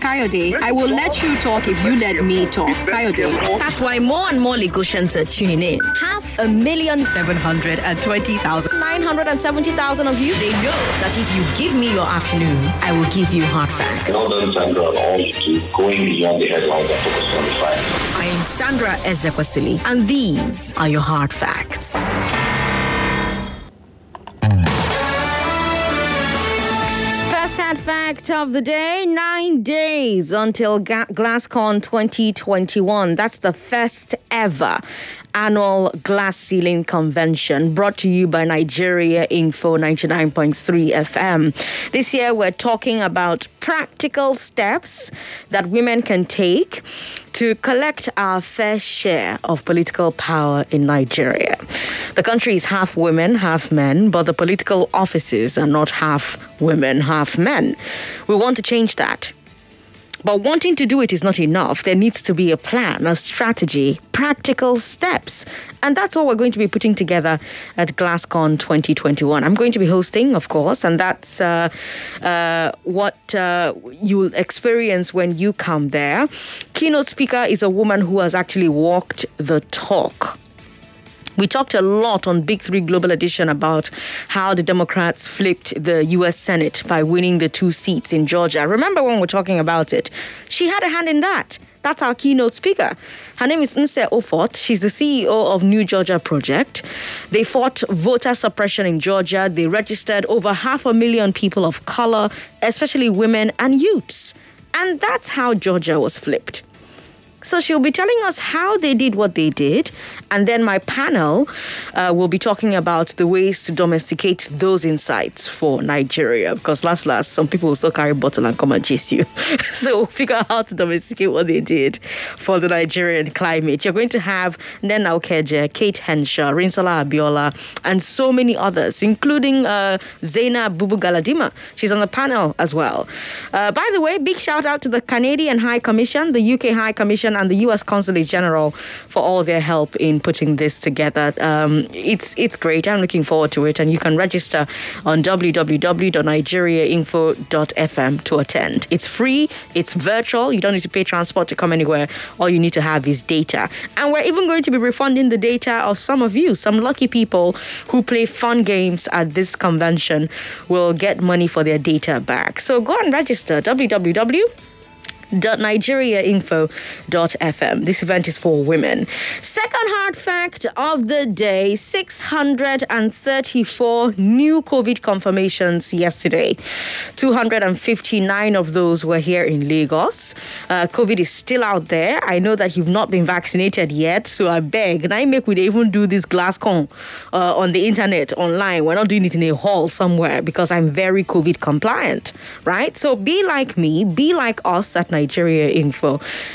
Coyote, I will let you talk if you let me talk. Coyote. That's why more and more Lagosians are tuning in. Half a million seven hundred and twenty thousand. Nine hundred and seventy thousand of you. They know that if you give me your afternoon, I will give you hard facts. Well done, Sandra, on all you do, going beyond the headlines and focusing on the facts. I am Sandra Ezekwesili, and these are your hard facts. Hard fact of the day nine days until Ga- GlassCon 2021. That's the first ever annual glass ceiling convention brought to you by Nigeria Info 99.3 FM. This year, we're talking about practical steps that women can take to collect our fair share of political power in Nigeria. The country is half women, half men, but the political offices are not half women, half men. We want to change that. But wanting to do it is not enough. There needs to be a plan, a strategy, practical steps. And that's what we're going to be putting together at GlassCon 2021. I'm going to be hosting, of course, and that's uh, uh, what uh, you'll experience when you come there. Keynote speaker is a woman who has actually walked the talk we talked a lot on Big Three Global Edition about how the Democrats flipped the U.S. Senate by winning the two seats in Georgia. Remember when we we're talking about it? She had a hand in that. That's our keynote speaker. Her name is Nse Ufot. She's the CEO of New Georgia Project. They fought voter suppression in Georgia. They registered over half a million people of color, especially women and youths. And that's how Georgia was flipped. So she'll be telling us how they did what they did. And then my panel uh, will be talking about the ways to domesticate those insights for Nigeria. Because last, last, some people will still carry bottle and come and chase you. so we'll figure out how to domesticate what they did for the Nigerian climate. You're going to have Nena Okeje, Kate Henshaw, Rinsola Abiola, and so many others, including uh, Bubu Galadima. She's on the panel as well. Uh, by the way, big shout out to the Canadian High Commission, the UK High Commission, and the US Consulate General for all their help in putting this together. Um, it's it's great. I'm looking forward to it, and you can register on www.nigeriainfo.fm to attend. It's free. It's virtual. You don't need to pay transport to come anywhere. All you need to have is data, and we're even going to be refunding the data of some of you. Some lucky people who play fun games at this convention will get money for their data back. So go and register www nigeriainfo.fm. This event is for women. Second hard fact of the day 634 new COVID confirmations yesterday. 259 of those were here in Lagos. Uh, COVID is still out there. I know that you've not been vaccinated yet, so I beg. And I make we even do this GlassCon uh, on the internet, online. We're not doing it in a hall somewhere because I'm very COVID compliant, right? So be like me, be like us at Nigeria. Nigeria Info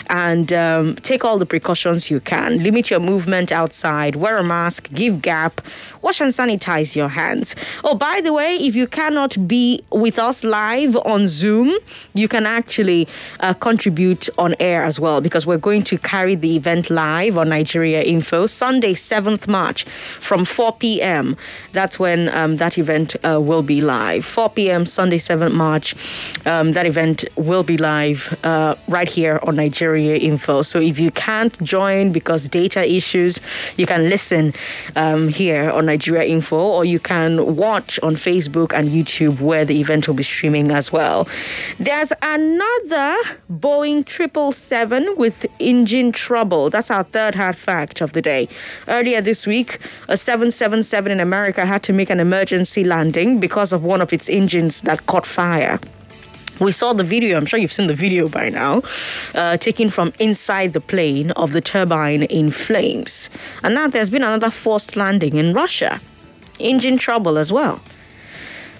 and um, take all the precautions you can. Limit your movement outside, wear a mask, give gap, wash and sanitize your hands. Oh, by the way, if you cannot be with us live on Zoom, you can actually uh, contribute on air as well because we're going to carry the event live on Nigeria Info Sunday, 7th March from 4 p.m. That's when um, that event uh, will be live. 4 p.m. Sunday, 7th March. Um, that event will be live. Uh, right here on Nigeria Info. So if you can't join because data issues, you can listen um, here on Nigeria Info or you can watch on Facebook and YouTube where the event will be streaming as well. There's another Boeing 777 with engine trouble. That's our third hard fact of the day. Earlier this week, a 777 in America had to make an emergency landing because of one of its engines that caught fire. We saw the video, I'm sure you've seen the video by now, uh, taken from inside the plane of the turbine in flames. And now there's been another forced landing in Russia. Engine trouble as well.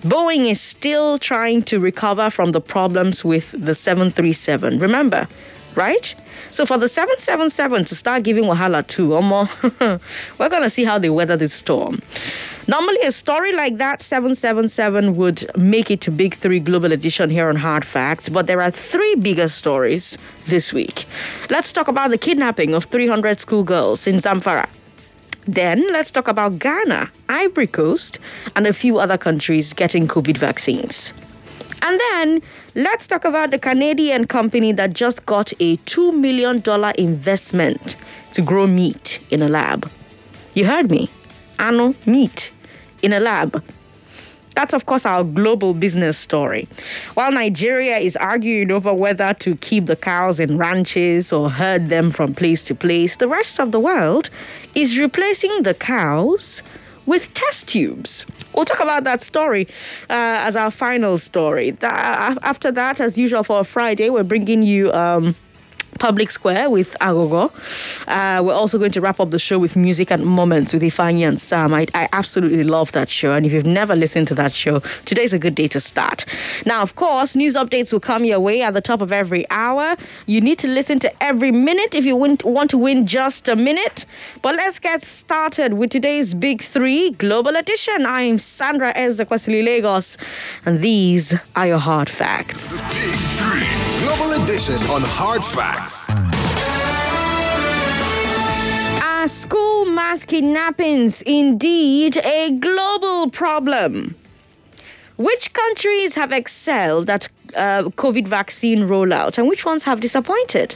Boeing is still trying to recover from the problems with the 737. Remember, right? So for the 777 to start giving Wahala too, or um, more, we're going to see how they weather this storm. Normally, a story like that, 777, would make it to Big Three Global Edition here on Hard Facts, but there are three bigger stories this week. Let's talk about the kidnapping of 300 schoolgirls in Zamfara. Then let's talk about Ghana, Ivory Coast, and a few other countries getting COVID vaccines. And then let's talk about the Canadian company that just got a $2 million investment to grow meat in a lab. You heard me. Ano meat in a lab. That's, of course, our global business story. While Nigeria is arguing over whether to keep the cows in ranches or herd them from place to place, the rest of the world is replacing the cows with test tubes. We'll talk about that story uh, as our final story. That, after that, as usual for a Friday, we're bringing you. Um, Public Square with Agogo. Uh, we're also going to wrap up the show with Music and Moments with Ifeanyi and Sam. I, I absolutely love that show. And if you've never listened to that show, today's a good day to start. Now, of course, news updates will come your way at the top of every hour. You need to listen to every minute if you want to win just a minute. But let's get started with today's Big Three Global Edition. I'm Sandra Ezekwesili Lagos, and these are your hard facts. Big Three. Global Edition on Hard Facts. Are school mass kidnappings indeed a global problem? Which countries have excelled at uh, COVID vaccine rollout and which ones have disappointed?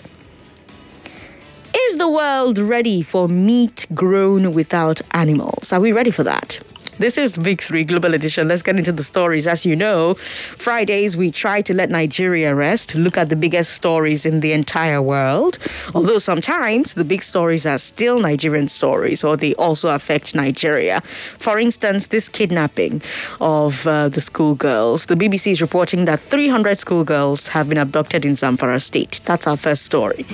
Is the world ready for meat grown without animals? Are we ready for that? This is Big Three Global Edition. Let's get into the stories. As you know, Fridays we try to let Nigeria rest, look at the biggest stories in the entire world. Although sometimes the big stories are still Nigerian stories or they also affect Nigeria. For instance, this kidnapping of uh, the schoolgirls. The BBC is reporting that 300 schoolgirls have been abducted in Zamfara state. That's our first story.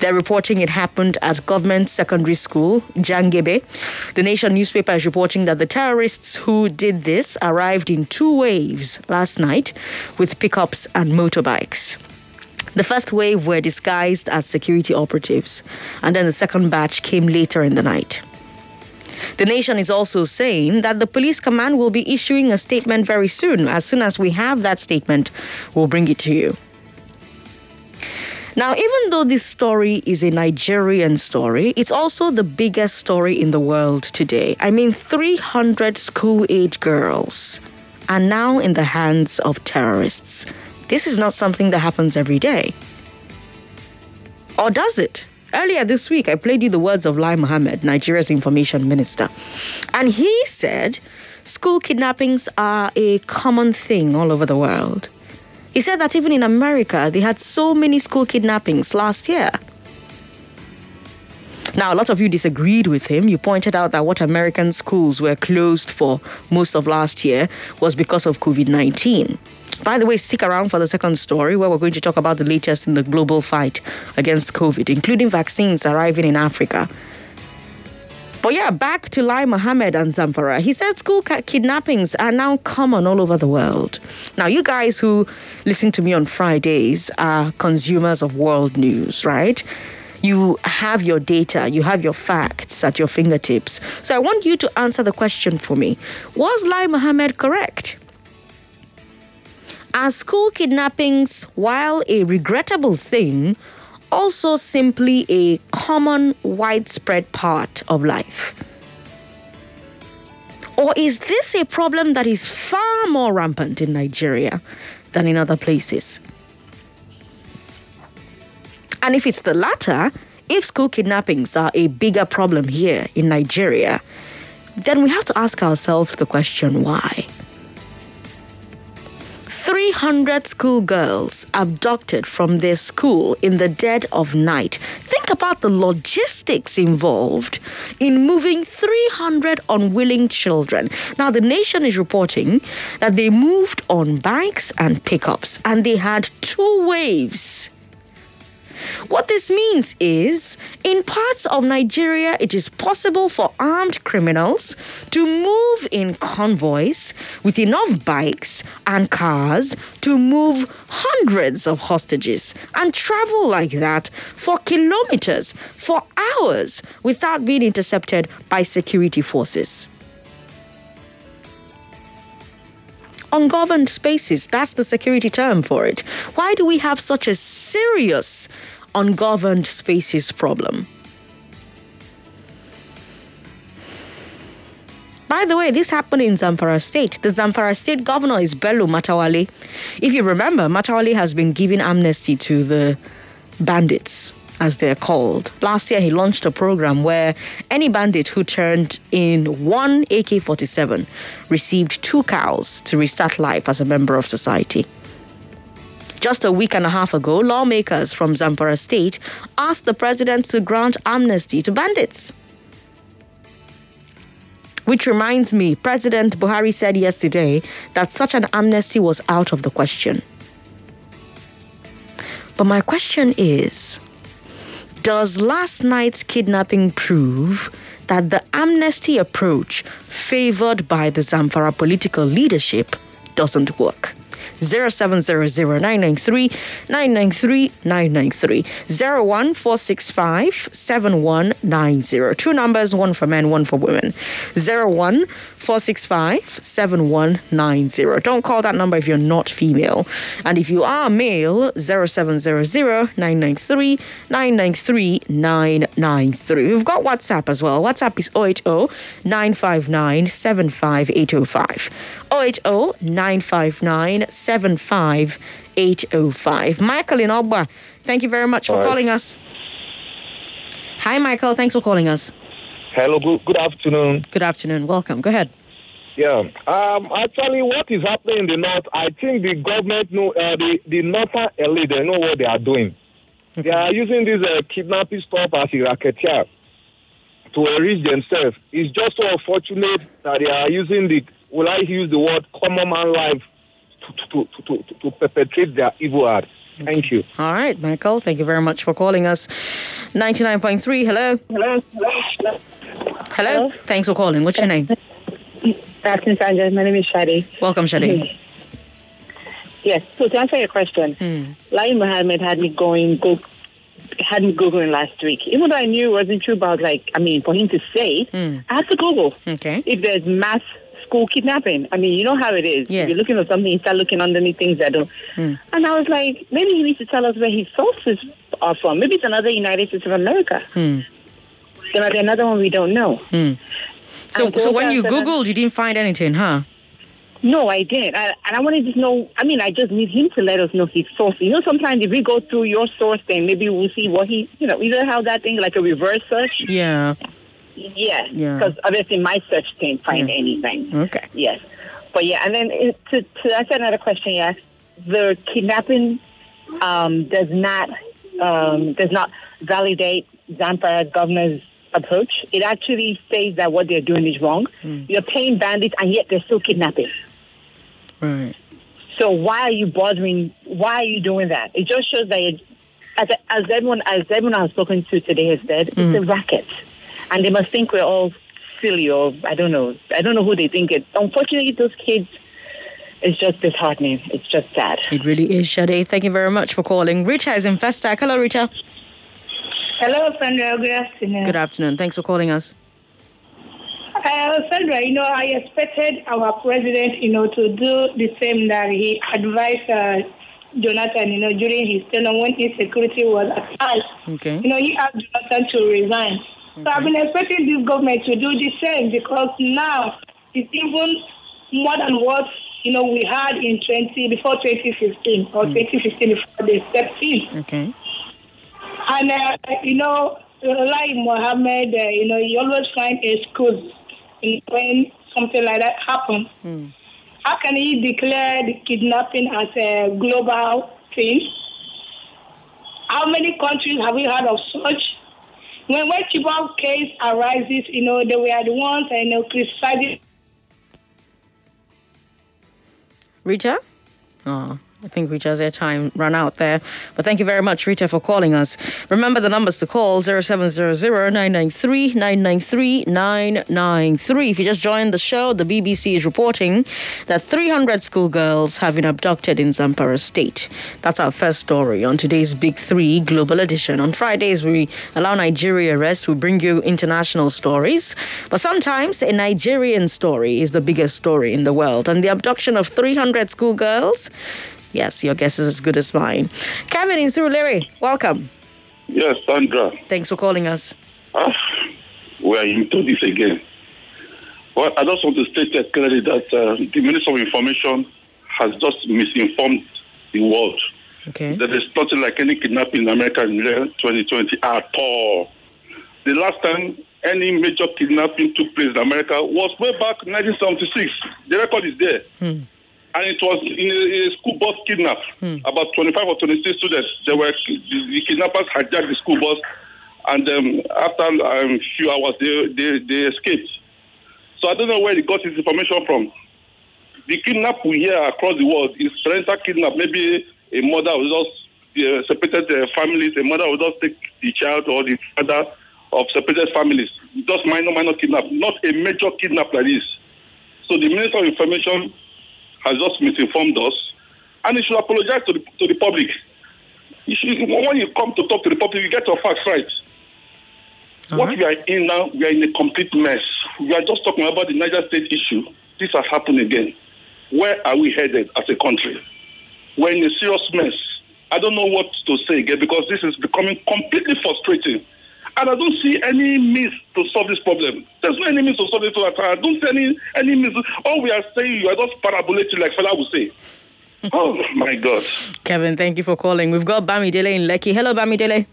They're reporting it happened at government secondary school, Jangebe. The Nation newspaper is reporting that the terrorists who did this arrived in two waves last night with pickups and motorbikes. The first wave were disguised as security operatives, and then the second batch came later in the night. The nation is also saying that the police command will be issuing a statement very soon. As soon as we have that statement, we'll bring it to you. Now, even though this story is a Nigerian story, it's also the biggest story in the world today. I mean, 300 school age girls are now in the hands of terrorists. This is not something that happens every day. Or does it? Earlier this week, I played you the words of Lai Mohammed, Nigeria's information minister. And he said school kidnappings are a common thing all over the world. He said that even in America, they had so many school kidnappings last year. Now, a lot of you disagreed with him. You pointed out that what American schools were closed for most of last year was because of COVID 19. By the way, stick around for the second story where we're going to talk about the latest in the global fight against COVID, including vaccines arriving in Africa. But yeah, back to Lai Mohammed and Zamfara. He said school kidnappings are now common all over the world. Now, you guys who listen to me on Fridays are consumers of world news, right? You have your data, you have your facts at your fingertips. So I want you to answer the question for me Was Lai Mohammed correct? Are school kidnappings, while a regrettable thing, also simply a common, widespread part of life? Or is this a problem that is far more rampant in Nigeria than in other places? And if it's the latter, if school kidnappings are a bigger problem here in Nigeria, then we have to ask ourselves the question why? 300 schoolgirls abducted from their school in the dead of night. Think about the logistics involved in moving 300 unwilling children. Now, the nation is reporting that they moved on bikes and pickups, and they had two waves what this means is, in parts of Nigeria, it is possible for armed criminals to move in convoys with enough bikes and cars to move hundreds of hostages and travel like that for kilometers, for hours, without being intercepted by security forces. ungoverned spaces. That's the security term for it. Why do we have such a serious ungoverned spaces problem? By the way, this happened in Zamfara State. The Zamfara State governor is Bello Matawalle. If you remember, Matawalle has been giving amnesty to the bandits as they're called. Last year, he launched a program where any bandit who turned in one AK 47 received two cows to restart life as a member of society. Just a week and a half ago, lawmakers from Zamfara State asked the president to grant amnesty to bandits. Which reminds me, President Buhari said yesterday that such an amnesty was out of the question. But my question is does last night's kidnapping prove that the amnesty approach favored by the Zamfara political leadership doesn't work? 0700 993 993 993 01465 7190. Two numbers, one for men, one for women. 01465 7190. Don't call that number if you're not female. And if you are male, 0700 993 993 993. We've got WhatsApp as well. WhatsApp is 080 959 75805. 080 959 75805. Michael in Ogba, thank you very much for calling us. Hi, Michael. Thanks for calling us. Hello. Good, good afternoon. Good afternoon. Welcome. Go ahead. Yeah. Um, actually, what is happening in the north, I think the government know, uh, the, the northern elite, they know what they are doing. Okay. They are using this uh, kidnapping stuff as a racketeer to enrich themselves. It's just so unfortunate that they are using the, will I use the word, common man life to, to, to, to perpetrate their evil act. Thank you. All right, Michael. Thank you very much for calling us. 99.3, hello. Hello. Hello. Hello. Thanks for calling. What's your name? Afternoon, Sandra. My name is Shadi. Welcome, Shadi. Yes. So to answer your question, mm. Lai Mohammed had me going, go, had me Googling last week. Even though I knew it wasn't true about, like, I mean, for him to say, mm. I had to Google. Okay. If there's mass school kidnapping. I mean, you know how it is. Yes. You're looking for something, you start looking underneath things that don't. Mm. And I was like, maybe he needs to tell us where his sources are from. Maybe it's another United States of America. Mm. There might be another one we don't know. Mm. So, so when you Googled, you didn't find anything, huh? No, I didn't. I, and I wanted to know. I mean, I just need him to let us know his source. You know, sometimes if we go through your source, then maybe we'll see what he, you know, either how that thing like a reverse search. Yeah. Yes, because yeah. obviously my search didn't find yeah. anything. Okay. Yes, but yeah, and then to, to answer another question, yes, the kidnapping um, does not um, does not validate Zamfara governor's approach. It actually says that what they're doing is wrong. Mm. You're paying bandits, and yet they're still kidnapping. Right. So why are you bothering? Why are you doing that? It just shows that, it, as, as everyone as everyone I've spoken to today has said, mm. it's a racket and they must think we're all silly or I don't know. I don't know who they think it. Unfortunately, those kids. It's just disheartening. It's just sad. It really is, Shade. Thank you very much for calling. Rita is in Festac. Hello, Rita. Hello, Sandra. Good afternoon. Good afternoon. Thanks for calling us. Uh, Sandra, you know, I expected our president, you know, to do the same that he advised uh, Jonathan, you know, during his tenure when insecurity was at high. Okay. You know, he asked Jonathan to resign. So I've been expecting this government to do the same because now it's even more than what you know we had in 20 before 2015 or mm. 2015 before they stepped in. Okay. And uh, you know, like Mohammed, uh, you know, you always find excuse when something like that happens. Mm. How can he declare the kidnapping as a global thing? How many countries have we heard of such? When when Chibok case arises, you know, they were the ones and you know, criticizing. Rita? Oh. Uh-huh. I think Rita's airtime run out there. But thank you very much, Rita, for calling us. Remember the numbers to call 0700-993-993-993. If you just joined the show, the BBC is reporting that 300 schoolgirls have been abducted in Zamfara State. That's our first story on today's Big Three Global Edition. On Fridays, we allow Nigeria rest. We bring you international stories. But sometimes a Nigerian story is the biggest story in the world. And the abduction of 300 schoolgirls Yes, your guess is as good as mine. Kevin in Surulere, welcome. Yes, Sandra. Thanks for calling us. Ah, we are into this again. Well, I just want to state clearly that uh, the Minister of Information has just misinformed the world. Okay. There is nothing like any kidnapping in America in 2020 at all. The last time any major kidnapping took place in America was way back 1976. The record is there. Hmm and it was in a, in a school bus kidnap. Hmm. About 25 or 26 students. They were the, the kidnappers hijacked the school bus, and um, after a um, few hours, they, they, they escaped. So I don't know where they got this information from. The kidnap we hear across the world is parental kidnap. Maybe a mother will just uh, separated uh, families. A mother will just take the child or the father of separated families. Just minor, minor kidnap, not a major kidnap like this. So the Minister of Information has just misinformed us, and he should apologize to the, to the public. Should, when you come to talk to the public, you get your facts right. All what right. we are in now, we are in a complete mess. We are just talking about the Niger State issue. This has happened again. Where are we headed as a country? We're in a serious mess. I don't know what to say again because this is becoming completely frustrating. And I don't see any means to solve this problem. There's no any means to solve it. I don't see any, any means. All we are saying, you are just parabolating, like Fela would say. oh, my God. Kevin, thank you for calling. We've got Bamidele in Lekki. Hello, Bamidele.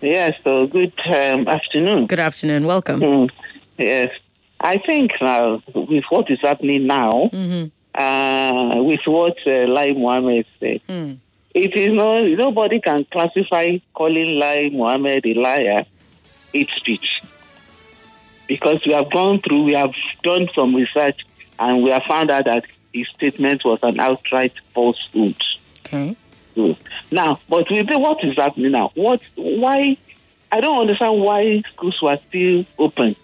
Yes, so good um, afternoon. Good afternoon. Welcome. Mm, yes. I think now, with what is happening now, mm-hmm. uh, with what uh, Lai Mohammed said, mm it is no nobody can classify calling Lai Mohammed a liar hate speech because we have gone through, we have done some research, and we have found out that his statement was an outright falsehood. Okay. So, now, but with the, what is happening now? What? Why? I don't understand why schools were still open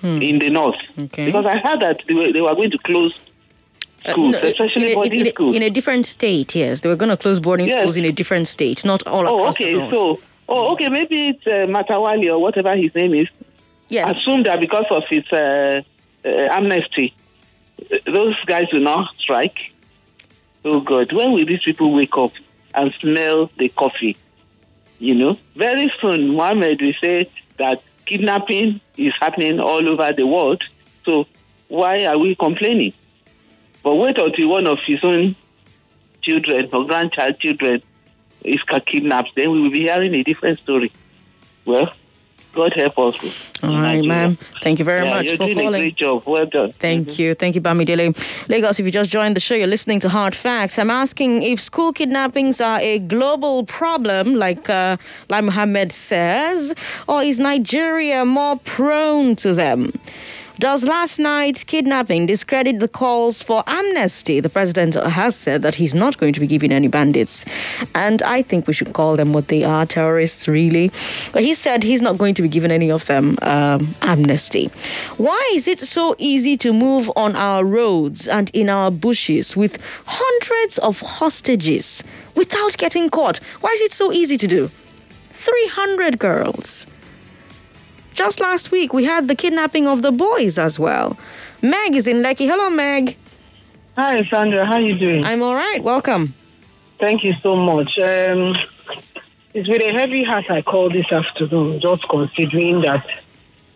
hmm. in the north. Okay. Because I heard that they were, they were going to close schools, uh, no, especially in a, boarding in a, schools. In a different state, yes. They were going to close boarding yes. schools in a different state, not all oh, across okay, the north. So, oh, okay, maybe it's uh, Matawalle or whatever his name is. Yes. Assume that because of its uh, uh, amnesty, those guys will not strike. Oh, God. When will these people wake up and smell the coffee? You know, very soon, Mohammed will say that kidnapping is happening all over the world. So, why are we complaining? But wait until one of his own children or grandchild children is kidnapped, then we will be hearing a different story. Well, God help us. All right, ma'am. Thank you very yeah, much you're for doing calling. A great job. Well done. Thank mm-hmm. you. Thank you, Bamidele. Lagos, if you just joined the show, you're listening to Hard Facts. I'm asking if school kidnappings are a global problem, like uh, Lai Mohammed says, or is Nigeria more prone to them? Does last night's kidnapping discredit the calls for amnesty? The president has said that he's not going to be giving any bandits. And I think we should call them what they are terrorists, really. But he said he's not going to be giving any of them um, amnesty. Why is it so easy to move on our roads and in our bushes with hundreds of hostages without getting caught? Why is it so easy to do? 300 girls. Just last week, we had the kidnapping of the boys as well. Meg is in Lekki. Hello, Meg. Hi, Sandra. How are you doing? I'm all right. Welcome. Thank you so much. Um, it's with a heavy heart I call this afternoon, just considering that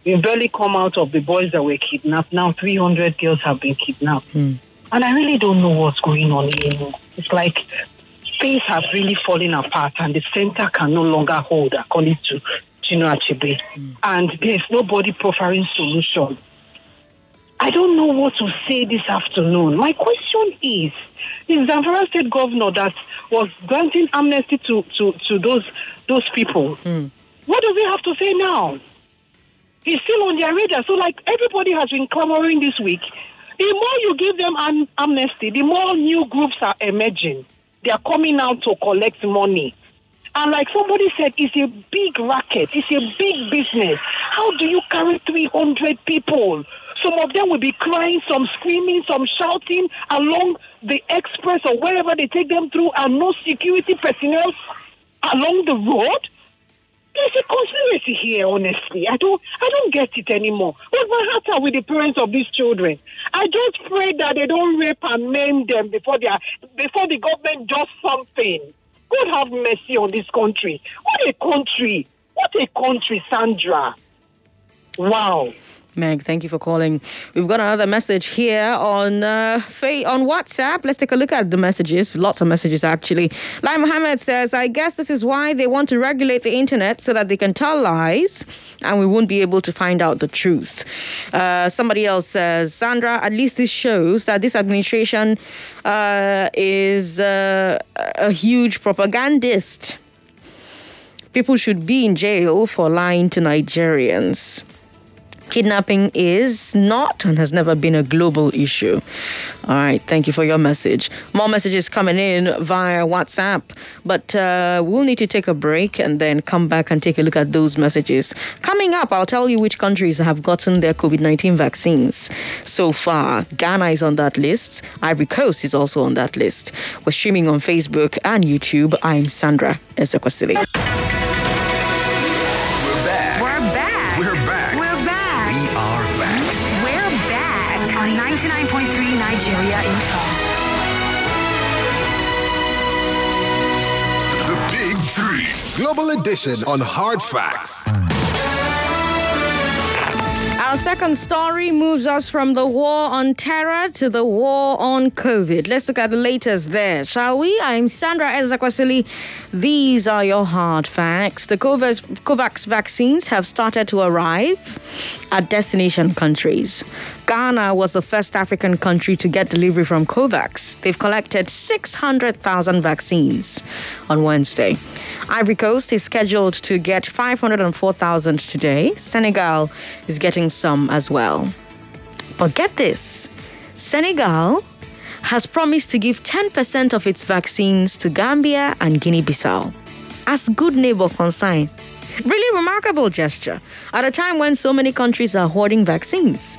we've barely come out of the boys that were kidnapped. Now 300 girls have been kidnapped. Hmm. And I really don't know what's going on here. It's like things have really fallen apart and the center can no longer hold according to Chinua Achebe, mm. and there's nobody proffering solution. I don't know what to say this afternoon. My question is, is Zamfara state governor that was granting amnesty to, to, to those those people, mm. What does he have to say now? He's still on their radar. So, like, everybody has been clamoring this week. The more you give them an amnesty, the more new groups are emerging. They are coming out to collect money. And like somebody said, it's a big racket. It's a big business. How do you carry 300 people? Some of them will be crying, some screaming, some shouting along the express or wherever they take them through, and no security personnel along the road. There's a conspiracy here, honestly. I don't I don't get it anymore. What's my heart with the parents of these children? I just pray that they don't rape and maim them before they are before the government does something. God have mercy on this country. What a country. What a country, Sandra. Wow. Meg, thank you for calling. We've got another message here on uh, on WhatsApp. Let's take a look at the messages. Lots of messages, actually. Lai Mohammed says, I guess this is why they want to regulate the internet so that they can tell lies and we won't be able to find out the truth. Uh, somebody else says, Sandra, at least this shows that this administration uh, is uh, a huge propagandist. People should be in jail for lying to Nigerians. Kidnapping is not and has never been a global issue. All right, thank you for your message. More messages coming in via WhatsApp, but uh, we'll need to take a break and then come back and take a look at those messages. Coming up, I'll tell you which countries have gotten their COVID 19 vaccines so far. Ghana is on that list, Ivory Coast is also on that list. We're streaming on Facebook and YouTube. I'm Sandra Ezekwesili. Global Edition on Hard Facts. Our second story moves us from the war on terror to the war on COVID. Let's look at the latest there, shall we? I'm Sandra Ezekwesili. These are your hard facts. The COVAX vaccines have started to arrive at destination countries. Ghana was the first African country to get delivery from COVAX. They've collected 600,000 vaccines on Wednesday. Ivory Coast is scheduled to get 504,000 today. Senegal is getting some as well. But get this Senegal has promised to give 10% of its vaccines to Gambia and Guinea Bissau as good neighbor consign. Really remarkable gesture at a time when so many countries are hoarding vaccines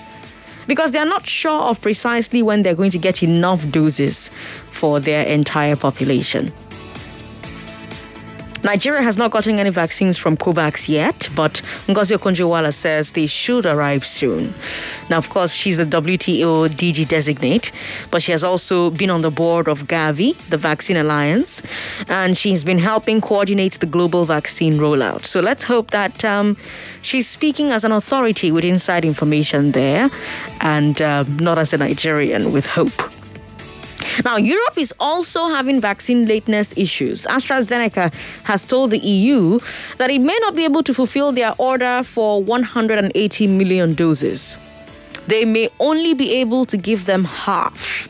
because they're not sure of precisely when they're going to get enough doses for their entire population. Nigeria has not gotten any vaccines from COVAX yet, but Ngozi Okonjo-Iweala says they should arrive soon. Now, of course, she's the WTO DG designate, but she has also been on the board of Gavi, the Vaccine Alliance, and she's been helping coordinate the global vaccine rollout. So let's hope that um, she's speaking as an authority with inside information there and uh, not as a Nigerian with hope. Now, Europe is also having vaccine lateness issues. AstraZeneca has told the EU that it may not be able to fulfill their order for 180 million doses. They may only be able to give them half.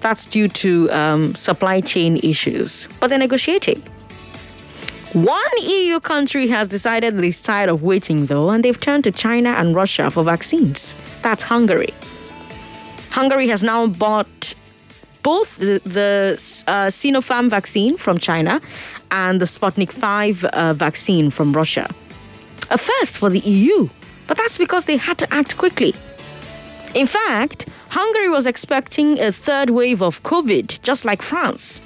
That's due to um, supply chain issues. But they're negotiating. One EU country has decided that it's tired of waiting, though, and they've turned to China and Russia for vaccines. That's Hungary. Hungary has now bought both the, uh, Sinopharm vaccine from China and the Sputnik 5 uh, vaccine from Russia. A first for the EU, but that's because they had to act quickly. In fact, Hungary was expecting a third wave of COVID, just like France.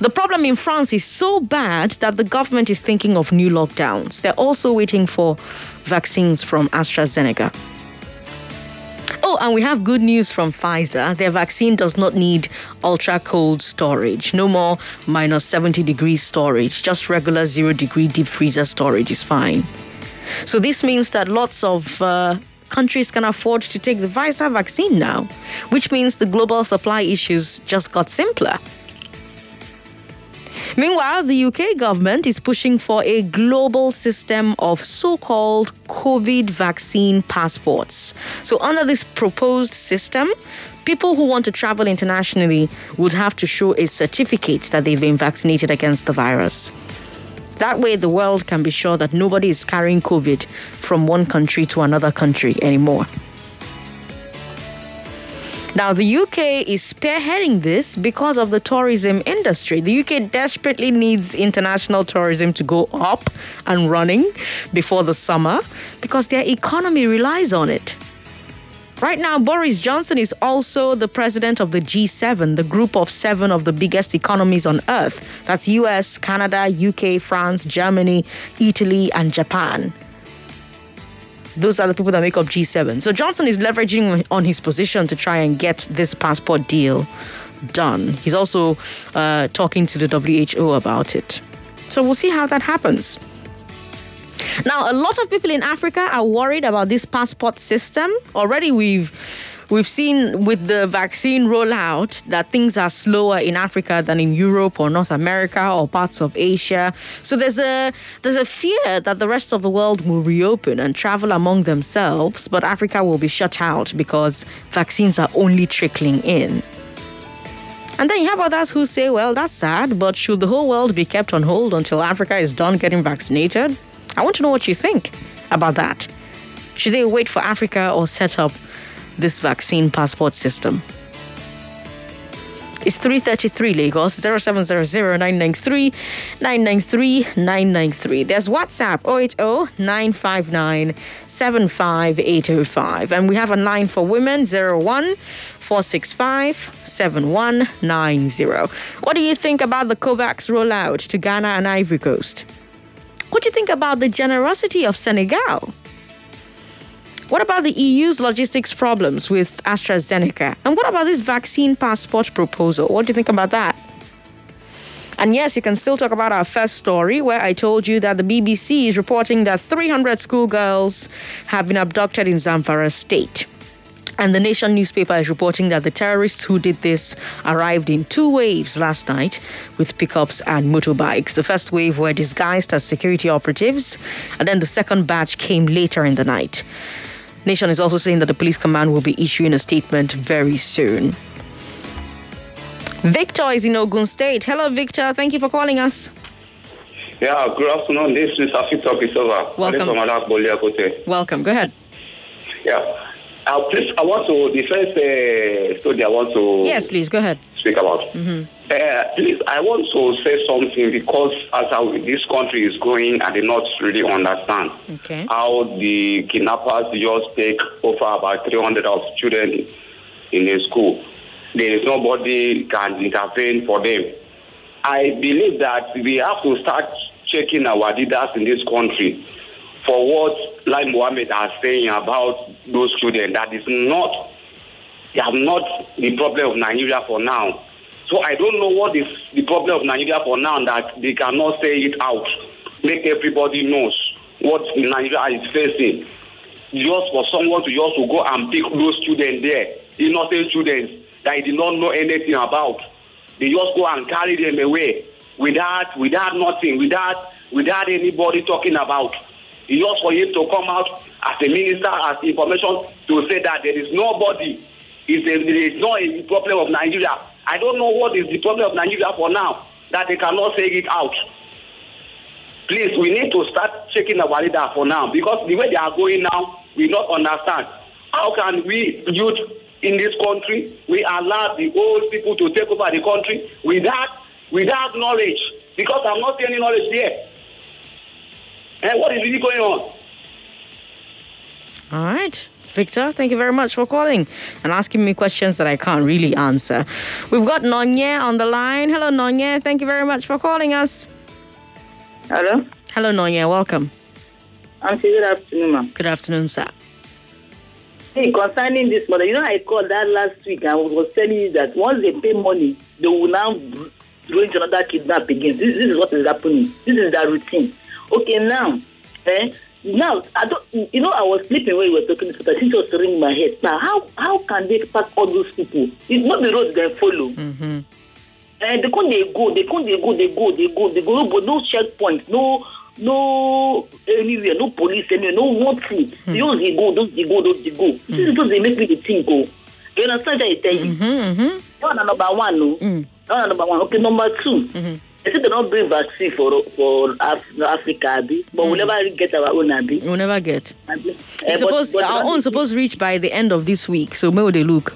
The problem in France is so bad that the government is thinking of new lockdowns. They're also waiting for vaccines from AstraZeneca. Oh, and we have good news from Pfizer. Their vaccine does not need ultra cold storage. No more minus 70 degrees storage. Just regular zero degree deep freezer storage is fine. So this means that lots of uh, countries can afford to take the Pfizer vaccine now, which means the global supply issues just got simpler. Meanwhile, the UK government is pushing for a global system of so called COVID vaccine passports. So, under this proposed system, people who want to travel internationally would have to show a certificate that they've been vaccinated against the virus. That way, the world can be sure that nobody is carrying COVID from one country to another country anymore. Now, the UK is spearheading this because of the tourism industry. The UK desperately needs international tourism to go up and running before the summer because their economy relies on it. Right now, Boris Johnson is also the president of the G7, the group of seven of the biggest economies on earth. That's US, Canada, UK, France, Germany, Italy, and Japan. Those are the people that make up G7. So Johnson is leveraging on his position to try and get this passport deal done. He's also uh, talking to the WHO about it. So we'll see how that happens. Now, a lot of people in Africa are worried about this passport system. Already, we've we've seen with the vaccine rollout that things are slower in Africa than in Europe or North America or parts of Asia. So there's a there's a fear that the rest of the world will reopen and travel among themselves, but Africa will be shut out because vaccines are only trickling in. And then you have others who say, well, that's sad, but should the whole world be kept on hold until Africa is done getting vaccinated? I want to know what you think about that. Should they wait for Africa or set up this vaccine passport system? It's 333 Lagos 0700 993 993 993. There's WhatsApp 080 959 75805. And we have a line for women 01 465 7190. What do you think about the COVAX rollout to Ghana and Ivory Coast? What do you think about the generosity of Senegal? What about the EU's logistics problems with AstraZeneca? And what about this vaccine passport proposal? What do you think about that? And yes, you can still talk about our first story where I told you that the BBC is reporting that 300 schoolgirls have been abducted in Zamfara state. And the Nation newspaper is reporting that the terrorists who did this arrived in two waves last night with pickups and motorbikes. The first wave were disguised as security operatives, and then the second batch came later in the night. Nation is also saying that the police command will be issuing a statement very soon. Victor is in Ogun State. Hello, Victor. Thank you for calling us. Yeah, good afternoon. This is Afito Kisova. Welcome. Welcome. Go ahead. Yeah. Uh, please, I want to, the first uh, story I want to. Yes, please, go ahead. Speak about. Mm-hmm. Uh, please, I want to say something because as how this country is going, I did not really understand okay. how the kidnappers just take over about 300 of children in a school. There is nobody can intervene for them. I believe that we have to start checking our leaders in this country for what Lai Mohammed are saying about those children. That is not, they are not the problem of Nigeria for now. So I don't know what is the problem of Nigeria for now that they cannot say it out, make everybody knows what Nigeria is facing. Just for someone to just to go and pick those students there, innocent students that he did not know anything about. They just go and carry them away without without nothing, without without anybody talking about. It's just for him to come out as a minister, as information to say that there is nobody. It's a, there is not a problem of Nigeria. I don't know what is the problem of Nigeria for now that they cannot say it out. Please, we need to start checking our leader for now because the way they are going now, we not understand. How can we youth in this country, we allow the old people to take over the country without without knowledge? Because I'm not seeing any knowledge there. And eh, what is really going on? All right. Victor, thank you very much for calling and asking me questions that I can't really answer. We've got Nonye on the line. Hello, Nonye. Thank you very much for calling us. Hello. Hello, Nonye. Welcome. Auntie, good afternoon, ma'am. Good afternoon, sir. Hey, concerning this mother, you know, I called that last week. I was telling you that once they pay money, they will now go into another kidnap again. This, this is what is happening. This is their routine. Okay, now, eh? Now, I don't, you know, I was sleeping when you were talking, think it was ringing my head. Now, how how can they pack all those people? It's not the road they follow. Mm-hmm. And they can't they go, they can't they go, they go, they go, they go, no, but no checkpoint, no no anywhere, no police anywhere, no nothing. Hmm. Those they go, those they go, those they go. This is what they make me think go. You understand that I tell you? Mm-hmm, mm-hmm. That one number one, no. Mm. That one number one. Okay, number 2 Mm-hmm. They say they don't bring vaccine for for Af- Africa, Abi, but we'll never get our own, Abi. We'll never get. Abi. Eh, but- but our own supposed to reach by the end of this week. So where will they look?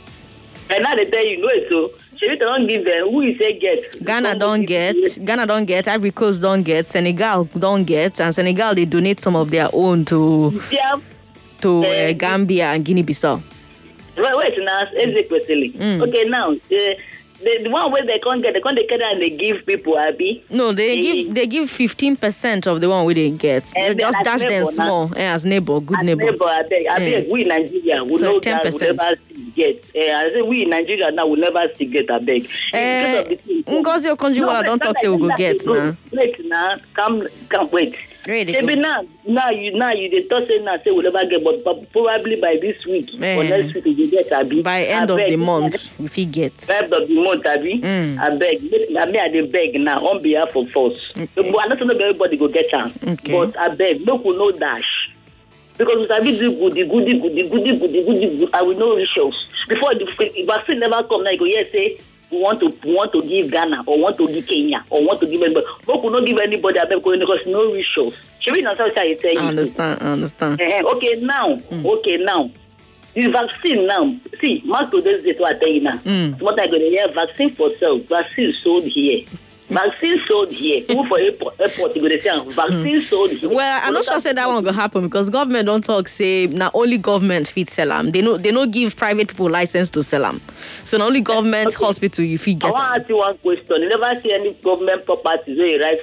And now they tell you, no, so. They don't give them. Who is say get? Ghana don't get, Ghana don't get, Ivory Coast don't get, Senegal don't get, and Senegal they donate some of their own to Yeah. to uh, Gambia and Guinea-Bissau. Wait, wait now. Mm. Okay, now the, the the one where they can't get, they can't take it and they give people, Abi. No, they Eh, give they give fifteen percent of the one we didn't get. They just as dash them neighbor small eh, as neighbor, good neighbor. Neighbor, I beg, I Eh. we in Nigeria, we So know that we 10%. never still get. Eh, I say we in Nigeria now, we never still get, I beg. Eh, Ngozi Okonjo-Iweala don't talk say we go get now. Wait now, come, come, wait. Ready, Maybe now, now you, now you dey talk say now say we never get, but, but probably by this week or Eh. next week we go get, Abi. By end of the month, if he get. end of the month, Abi. Mm. I beg, I mean, I dey beg now on behalf of us. But I don't know everybody go get am. Okay. But I beg, make we no dash. Because we sabi do goody, goody, goody, goody, goody, goody, goody, and we know rituals. Before the vaccine never come, now you go hear say we want to want to give Ghana or want to give Kenya or want to give anybody. But we no give anybody abeg because no rituals. Shebi na so I tell you. I understand, I understand. Eh, okay now okay now the vaccine now see mark today's date wey i tell you now Mm. small time ago dey hear vaccine for sale vaccine sold here vaccine sold here even for airport airport go dey see am vaccine sold here. Well, I'm not sure say that one go happen because government don't talk say now only government fit sell them. They no they no give private people license to sell them. So only government hospital you fit i get. wan am. ask you one question you never see any government properties wey you write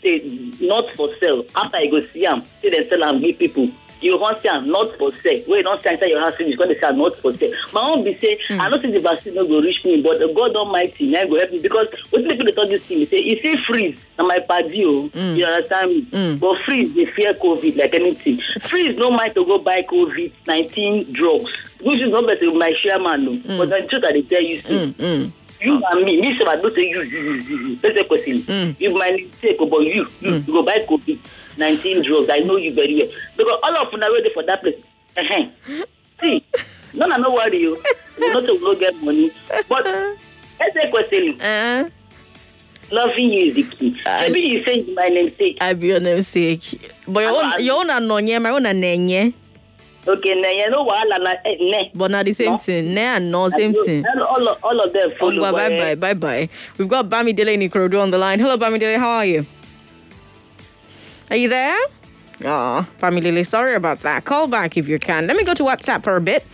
say not for sale after you go see am say dem sell am give people you come see am not for sale wey you don see inside your house finish come dey say am not for sale my own be say i know say the vaccine no go reach me but god almighty na go help me. Because wetin people dey talk this thing be say e fit freeze? Na my padi o you understand me? But freeze dey fear covid like anything. Freeze no mind to go buy covid nineteen drugs which is not better my chairman o but na the truth i dey tell you so you and me me sef i know say you you you you you. Pese question. You my mistake o but you you go buy covid nineteen drugs i know you very well because all of wey dey for that place uh-huh. see no na no worry you know say we no get money but pese question uh, loving you is the key maybe you say my namesake. I be your namesake. But your own your own are nonye, my own are nenye. okay na yẹn no wahala na eh, ne. But now the same No. thing. Ne and no, same thing. all, all, of- all of them follow. Ongwa, but, bye eh, bye, bye bye. We've got Bamidele in Ikorodu on the line. Hello, Bamidele, how are you? Are you there? Oh, Bamidele, sorry about that. Call back if you can. Let me go to WhatsApp for a bit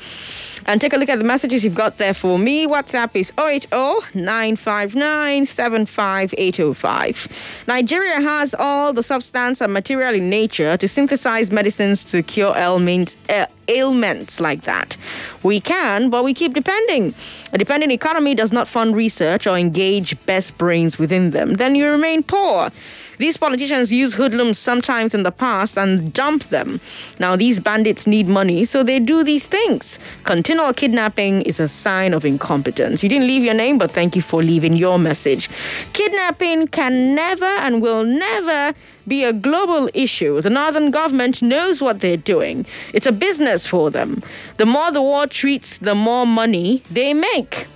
and take a look at the messages you've got there for me. WhatsApp is 080-959-75805. Nigeria has all the substance and material in nature to synthesize medicines to cure ailment, uh, ailments like that. We can, but we keep depending. A dependent economy does not fund research or engage best brains within them. Then you remain poor. These politicians use hoodlums sometimes in the past and dump them. Now, these bandits need money, so they do these things. Continual kidnapping is a sign of incompetence. You didn't leave your name, but thank you for leaving your message. Kidnapping can never and will never be a global issue. The northern government knows what they're doing, it's a business for them. The more the war treats, the more money they make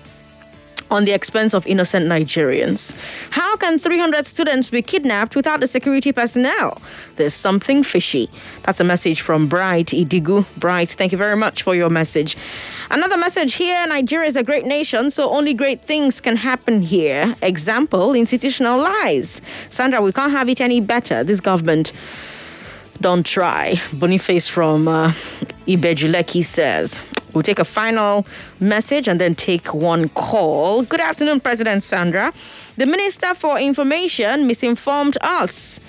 on the expense of innocent Nigerians. How can 300 students be kidnapped without the security personnel? There's something fishy. That's a message from Bright Idigu. Bright, thank you very much for your message. Another message here Nigeria is a great nation, so only great things can happen here. Example institutional lies. Sandra, we can't have it any better. This government don't try. Boniface from uh, Ibeju-Lekki says. We'll take a final message and then take one call. Good afternoon, President Sandra. The Minister for Information misinformed us.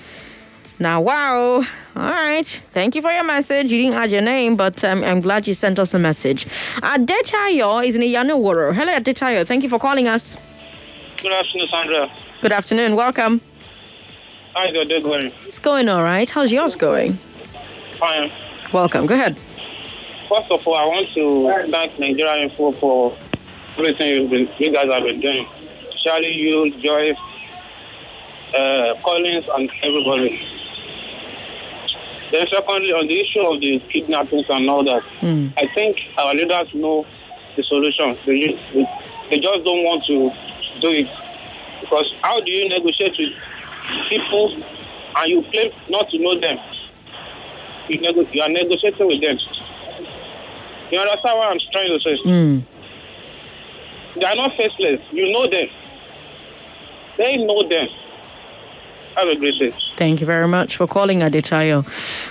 Now, wow. All right. Thank you for your message. You didn't add your name, but um, I'm glad you sent us a message. Adetayo is in Iyanoworo. Hello, Adetayo. Thank you for calling us. Good afternoon, Sandra. Good afternoon. Welcome. How's your day going? It's going all right. How's yours going? Fine. Welcome. Go ahead. First of all, I want to thank Nigeria Info for everything you've been, you guys have been doing. Charlie, you, Joyce, uh, Collins, and everybody. Then, secondly, on the issue of the kidnappings and all that, I think our leaders know the solution. They, they, just don't want to do it. Because how do you negotiate with people and you claim not to know them. You, nego- you are negotiating with them. You understand what I'm trying to say? Mm. They are not faceless. You know them. They know them. Have a great day. Thank you very much for calling Adetayo.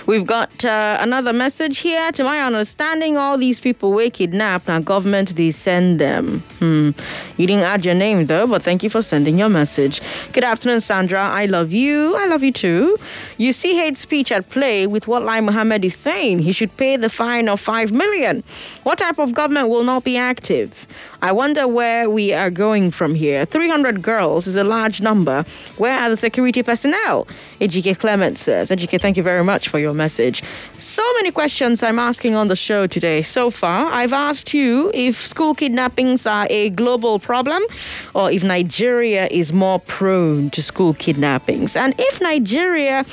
We've got uh, another message here. To my understanding, all these people were kidnapped. Now, government, they send them. Hmm. You didn't add your name, though, but thank you for sending your message. Good afternoon, Sandra. I love you. I love you too. You see hate speech at play with what Lai Mohammed is saying. He should pay the fine of 5 million. What type of government will not be active? I wonder where we are going from here. 300 girls is a large number. Where are the security personnel? Ejike Clement says. Ejike, thank you very much for your message. So many questions I'm asking on the show today. So far, I've asked you if school kidnappings are a global problem or if Nigeria is more prone to school kidnappings. And if Nigeria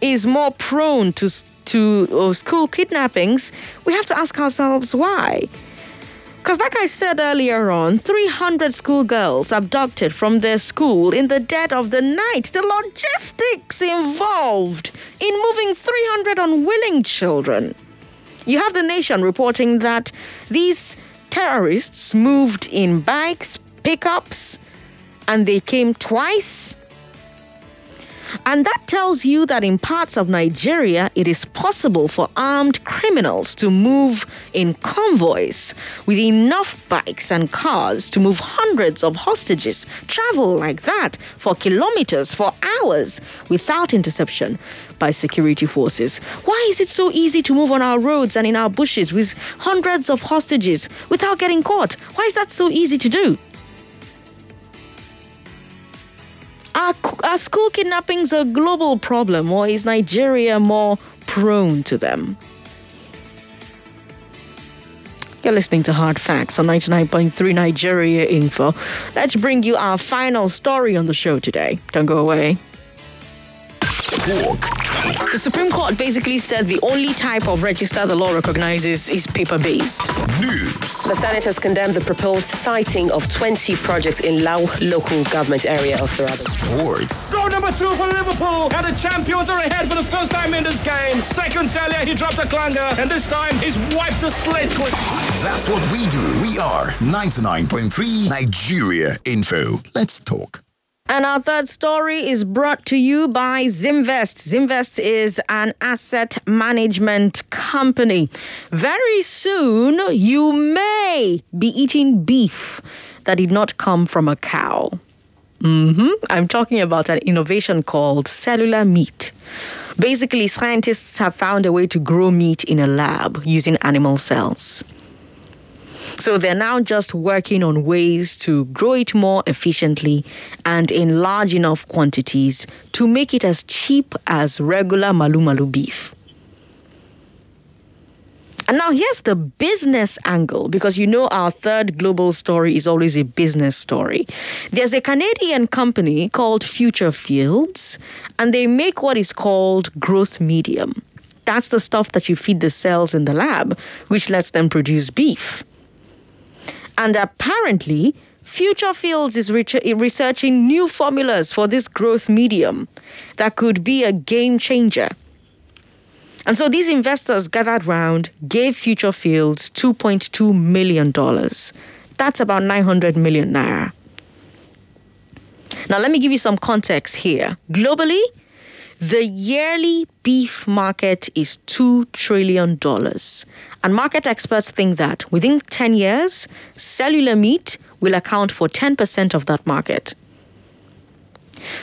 is more prone to, to uh, school kidnappings, we have to ask ourselves why. Because, like I said earlier on, 300 schoolgirls abducted from their school in the dead of the night. The logistics involved in moving 300 unwilling children. You have the nation reporting that these terrorists moved in bikes, pickups, and they came twice and that tells you that in parts of Nigeria, it is possible for armed criminals to move in convoys with enough bikes and cars to move hundreds of hostages, travel like that for kilometers, for hours, without interception by security forces. Why is it so easy to move on our roads and in our bushes with hundreds of hostages without getting caught? Why is that so easy to do? Are, are school kidnappings a global problem or is Nigeria more prone to them? You're listening to Hard Facts on 99.3 Nigeria Info. Let's bring you our final story on the show today. Don't go away. Talk. The Supreme Court basically said the only type of register the law recognizes is paper based. News. The Senate has condemned the proposed siting of 20 projects in Lau local government area of Taraba. Sports. Goal number two for Liverpool, and the champions are ahead for the first time in this game. Second earlier, he dropped a clanger, and this time he's wiped the slate clean. That's what we do. We are 99.3 Nigeria Info. Let's talk. And our third story is brought to you by Zimvest. Zimvest is an asset management company. Very soon, you may be eating beef that did not come from a cow. Mm-hmm. I'm talking about an innovation called cellular meat. Basically, scientists have found a way to grow meat in a lab using animal cells. So they're now just working on ways to grow it more efficiently and in large enough quantities to make it as cheap as regular malu malu beef. And now here's the business angle because you know our third global story is always a business story. There's a Canadian company called Future Fields, and they make what is called growth medium. That's the stuff that you feed the cells in the lab, which lets them produce beef. And apparently, Future Fields is researching new formulas for this growth medium that could be a game changer. And so these investors gathered round, gave Future Fields $2.2 million. That's about 900 million naira. Now, let me give you some context here. Globally, the yearly beef market is $2 trillion. And market experts think that within 10 years, cellular meat will account for 10% of that market.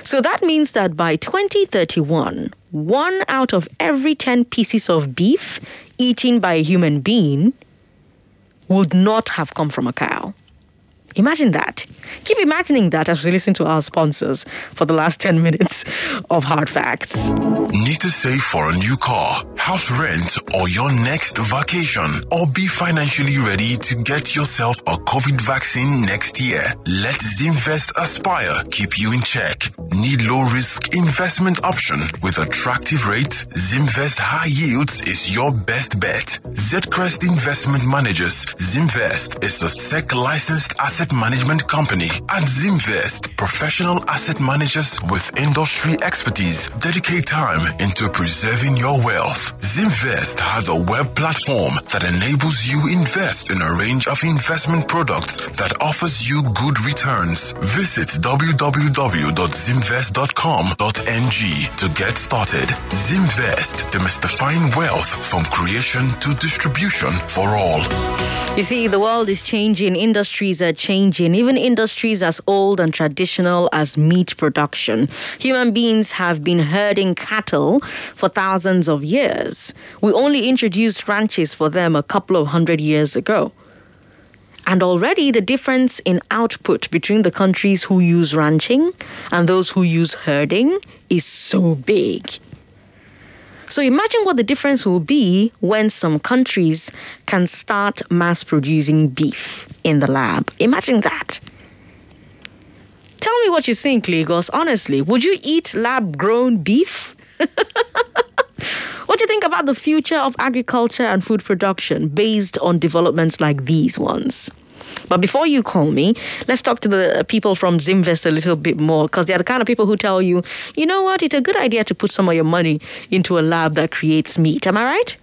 So that means that by 2031, one out of every 10 pieces of beef eaten by a human being would not have come from a cow. Imagine that. Keep imagining that as we listen to our sponsors for the last 10 minutes of Hard Facts. Need to save for a new car? house rent, or your next vacation, or be financially ready to get yourself a COVID vaccine next year. Let Zimvest Aspire keep you in check. Need low risk investment option with attractive rates? Zimvest High Yields is your best bet. Zedcrest Investment Managers, Zimvest is a SEC licensed asset management company. At Zimvest, professional asset managers with industry expertise dedicate time into preserving your wealth. Zimvest has a web platform that enables you invest in a range of investment products that offers you good returns. Visit www.zimvest.com.ng to get started. Zimvest, demystifying wealth from creation to distribution for all. You see, the world is changing, industries are changing, even industries as old and traditional as meat production. Human beings have been herding cattle for thousands of years. We only introduced ranches for them a couple of hundred years ago. And already the difference in output between the countries who use ranching and those who use herding is so big. So imagine what the difference will be when some countries can start mass producing beef in the lab. Imagine that. Tell me what you think, Lagos. Honestly, would you eat lab grown beef? what do you think about the future of agriculture and food production based on developments like these ones? But before you call me, let's talk to the people from Zimvest a little bit more because they're the kind of people who tell you, you know what, it's a good idea to put some of your money into a lab that creates meat. Am I right?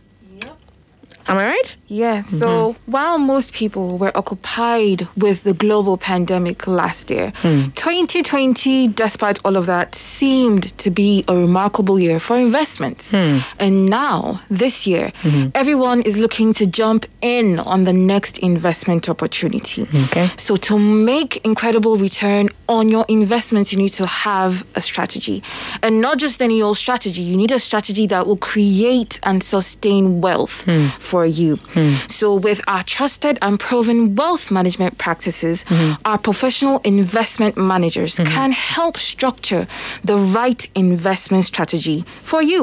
Am I right? Yes. Mm-hmm. So while most people were occupied with the global pandemic last year, mm. 2020, despite all of that, seemed to be a remarkable year for investments. Mm. And now, this year, mm-hmm. everyone is looking to jump in on the next investment opportunity. Okay. So to make incredible return on your investments, you need to have a strategy. And not just any old strategy, you need a strategy that will create and sustain wealth mm. for for you. Mm. So, with our trusted and proven wealth management practices, mm-hmm. our professional investment managers mm-hmm. can help structure the right investment strategy for you.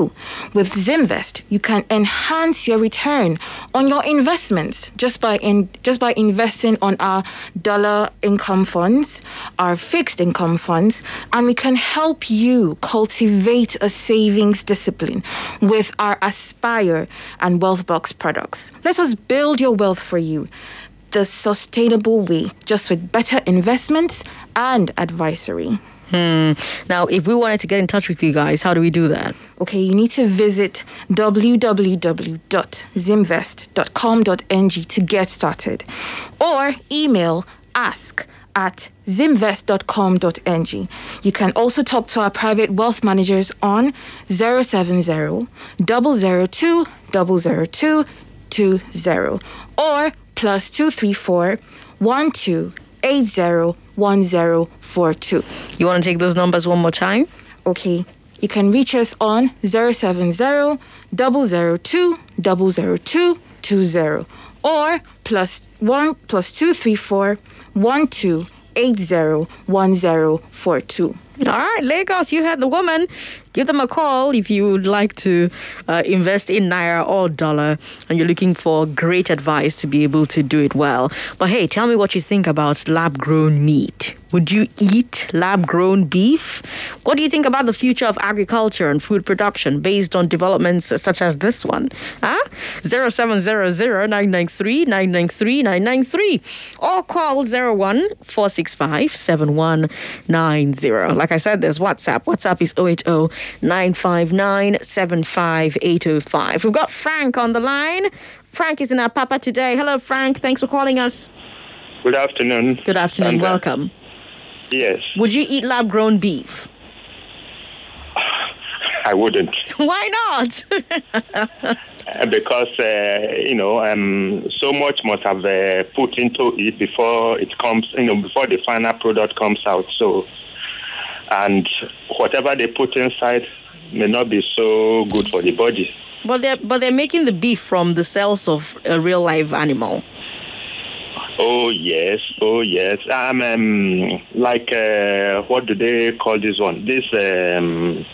With Zimvest, you can enhance your return on your investments just by in, just by investing on our dollar income funds, our fixed income funds, and we can help you cultivate a savings discipline with our Aspire and Wealth Box products products. Let us build your wealth for you the sustainable way, just with better investments and advisory. Hmm. Now, if we wanted to get in touch with you guys, how do we do that? Okay, you need to visit www.zimvest.com.ng to get started or email ask at zimvest.com.ng. You can also talk to our private wealth managers on 070 002 002 20 or plus 234 1280 1042. You want to take those numbers one more time? Okay. You can reach us on 070 002 002 20 or plus 1 plus 234 1280 1042. All right, Lagos, you had the woman. Give them a call if you would like to uh, invest in Naira or dollar and you're looking for great advice to be able to do it well. But hey, tell me what you think about lab grown meat. Would you eat lab grown beef? What do you think about the future of agriculture and food production based on developments such as this one? Huh? 0700 993 993 993 or call 01 465 7190. Like I said, there's WhatsApp. WhatsApp is 080 959 75805. We've got Frank on the line. Frank is in our papa today. Hello, Frank. Thanks for calling us. Good afternoon. Good afternoon. Uh, Welcome. Yes. Would you eat lab grown beef? I wouldn't. Why not? Because uh, you know um, so much must have uh, put into it before it comes you know before the final product comes out so and whatever they put inside may not be so good for the body. But they're but they're making the beef from the cells of a real live animal. Oh yes, oh yes. Um, um like uh, what do they call this one? This um,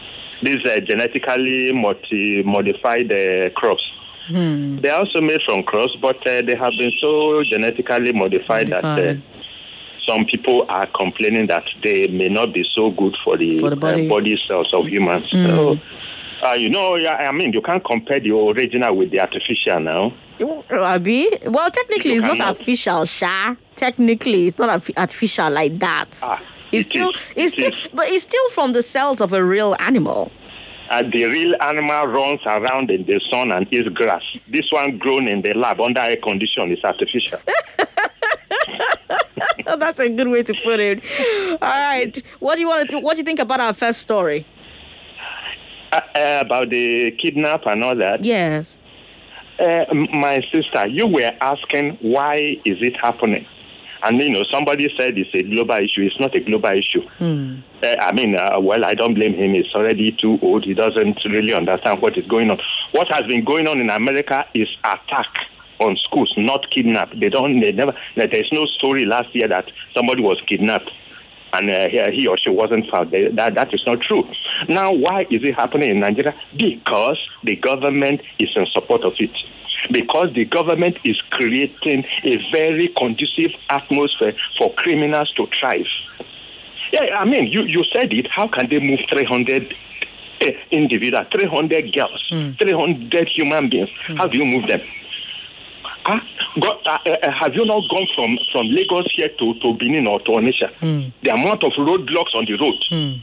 these uh, genetically multi- modified uh, crops. Hmm. They are also made from crops, but uh, they have been so genetically modified, that uh, Modified. Some people are complaining that they may not be so good for the, For the body. Uh, body cells of humans. Mm. So, uh, you know, I mean, you can't compare the original with the artificial now. Abi? Well, technically, it's not artificial, Sha. Technically, it's not artificial like that. Ah, it's it still, is. it's It still, but it's still from the cells of a real animal. Uh, the real animal runs around in the sun and eats grass. This one grown in the lab under air condition is artificial. That's a good way to put it. All right, what do you want to? What do you think about our first story? uh, uh, about the kidnap and all that. Yes. Uh, my sister, you were asking why is it happening? And you know, somebody said it's a global issue. It's not a global issue. Hmm. Uh, I mean, uh, well, I don't blame him. He's already too old. He doesn't really understand what is going on. What has been going on in America is attack on schools, not kidnapped. They don't. They never. There's no story last year that somebody was kidnapped and uh, he, or she wasn't found. That that is not true. Now, why is it happening in Nigeria? Because the government is in support of it. Because the government is creating a very conducive atmosphere for criminals to thrive. Yeah, I mean, you, you said it. How can they move 300 uh, individuals, 300 girls, 300 human beings? How do you move them? Huh? Go, uh, uh, have you not gone from, from Lagos here to, to Benin or to Onitsha? The amount of roadblocks on the road.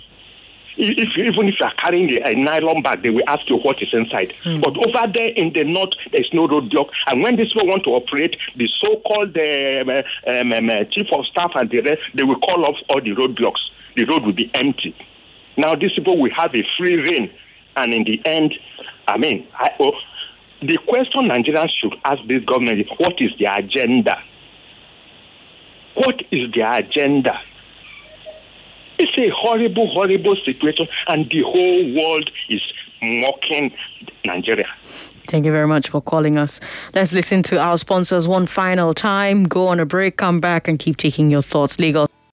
If, if- even if you are carrying a, a nylon bag, they will ask you what is inside. But over there in the north, there's no roadblock. And when these people want to operate, the so-called uh, um, um, uh, chief of staff and the rest, they will call off all the roadblocks. The road will be empty. Now these people will have a free reign, and in the end, I mean, I, oh, the question Nigerians should ask this government is what is their agenda? What is their agenda? It's a horrible, horrible situation, and the whole world is mocking Nigeria. Thank you very much for calling us. Let's listen to our sponsors one final time. Go on a break, come back, and keep taking your thoughts. Legal.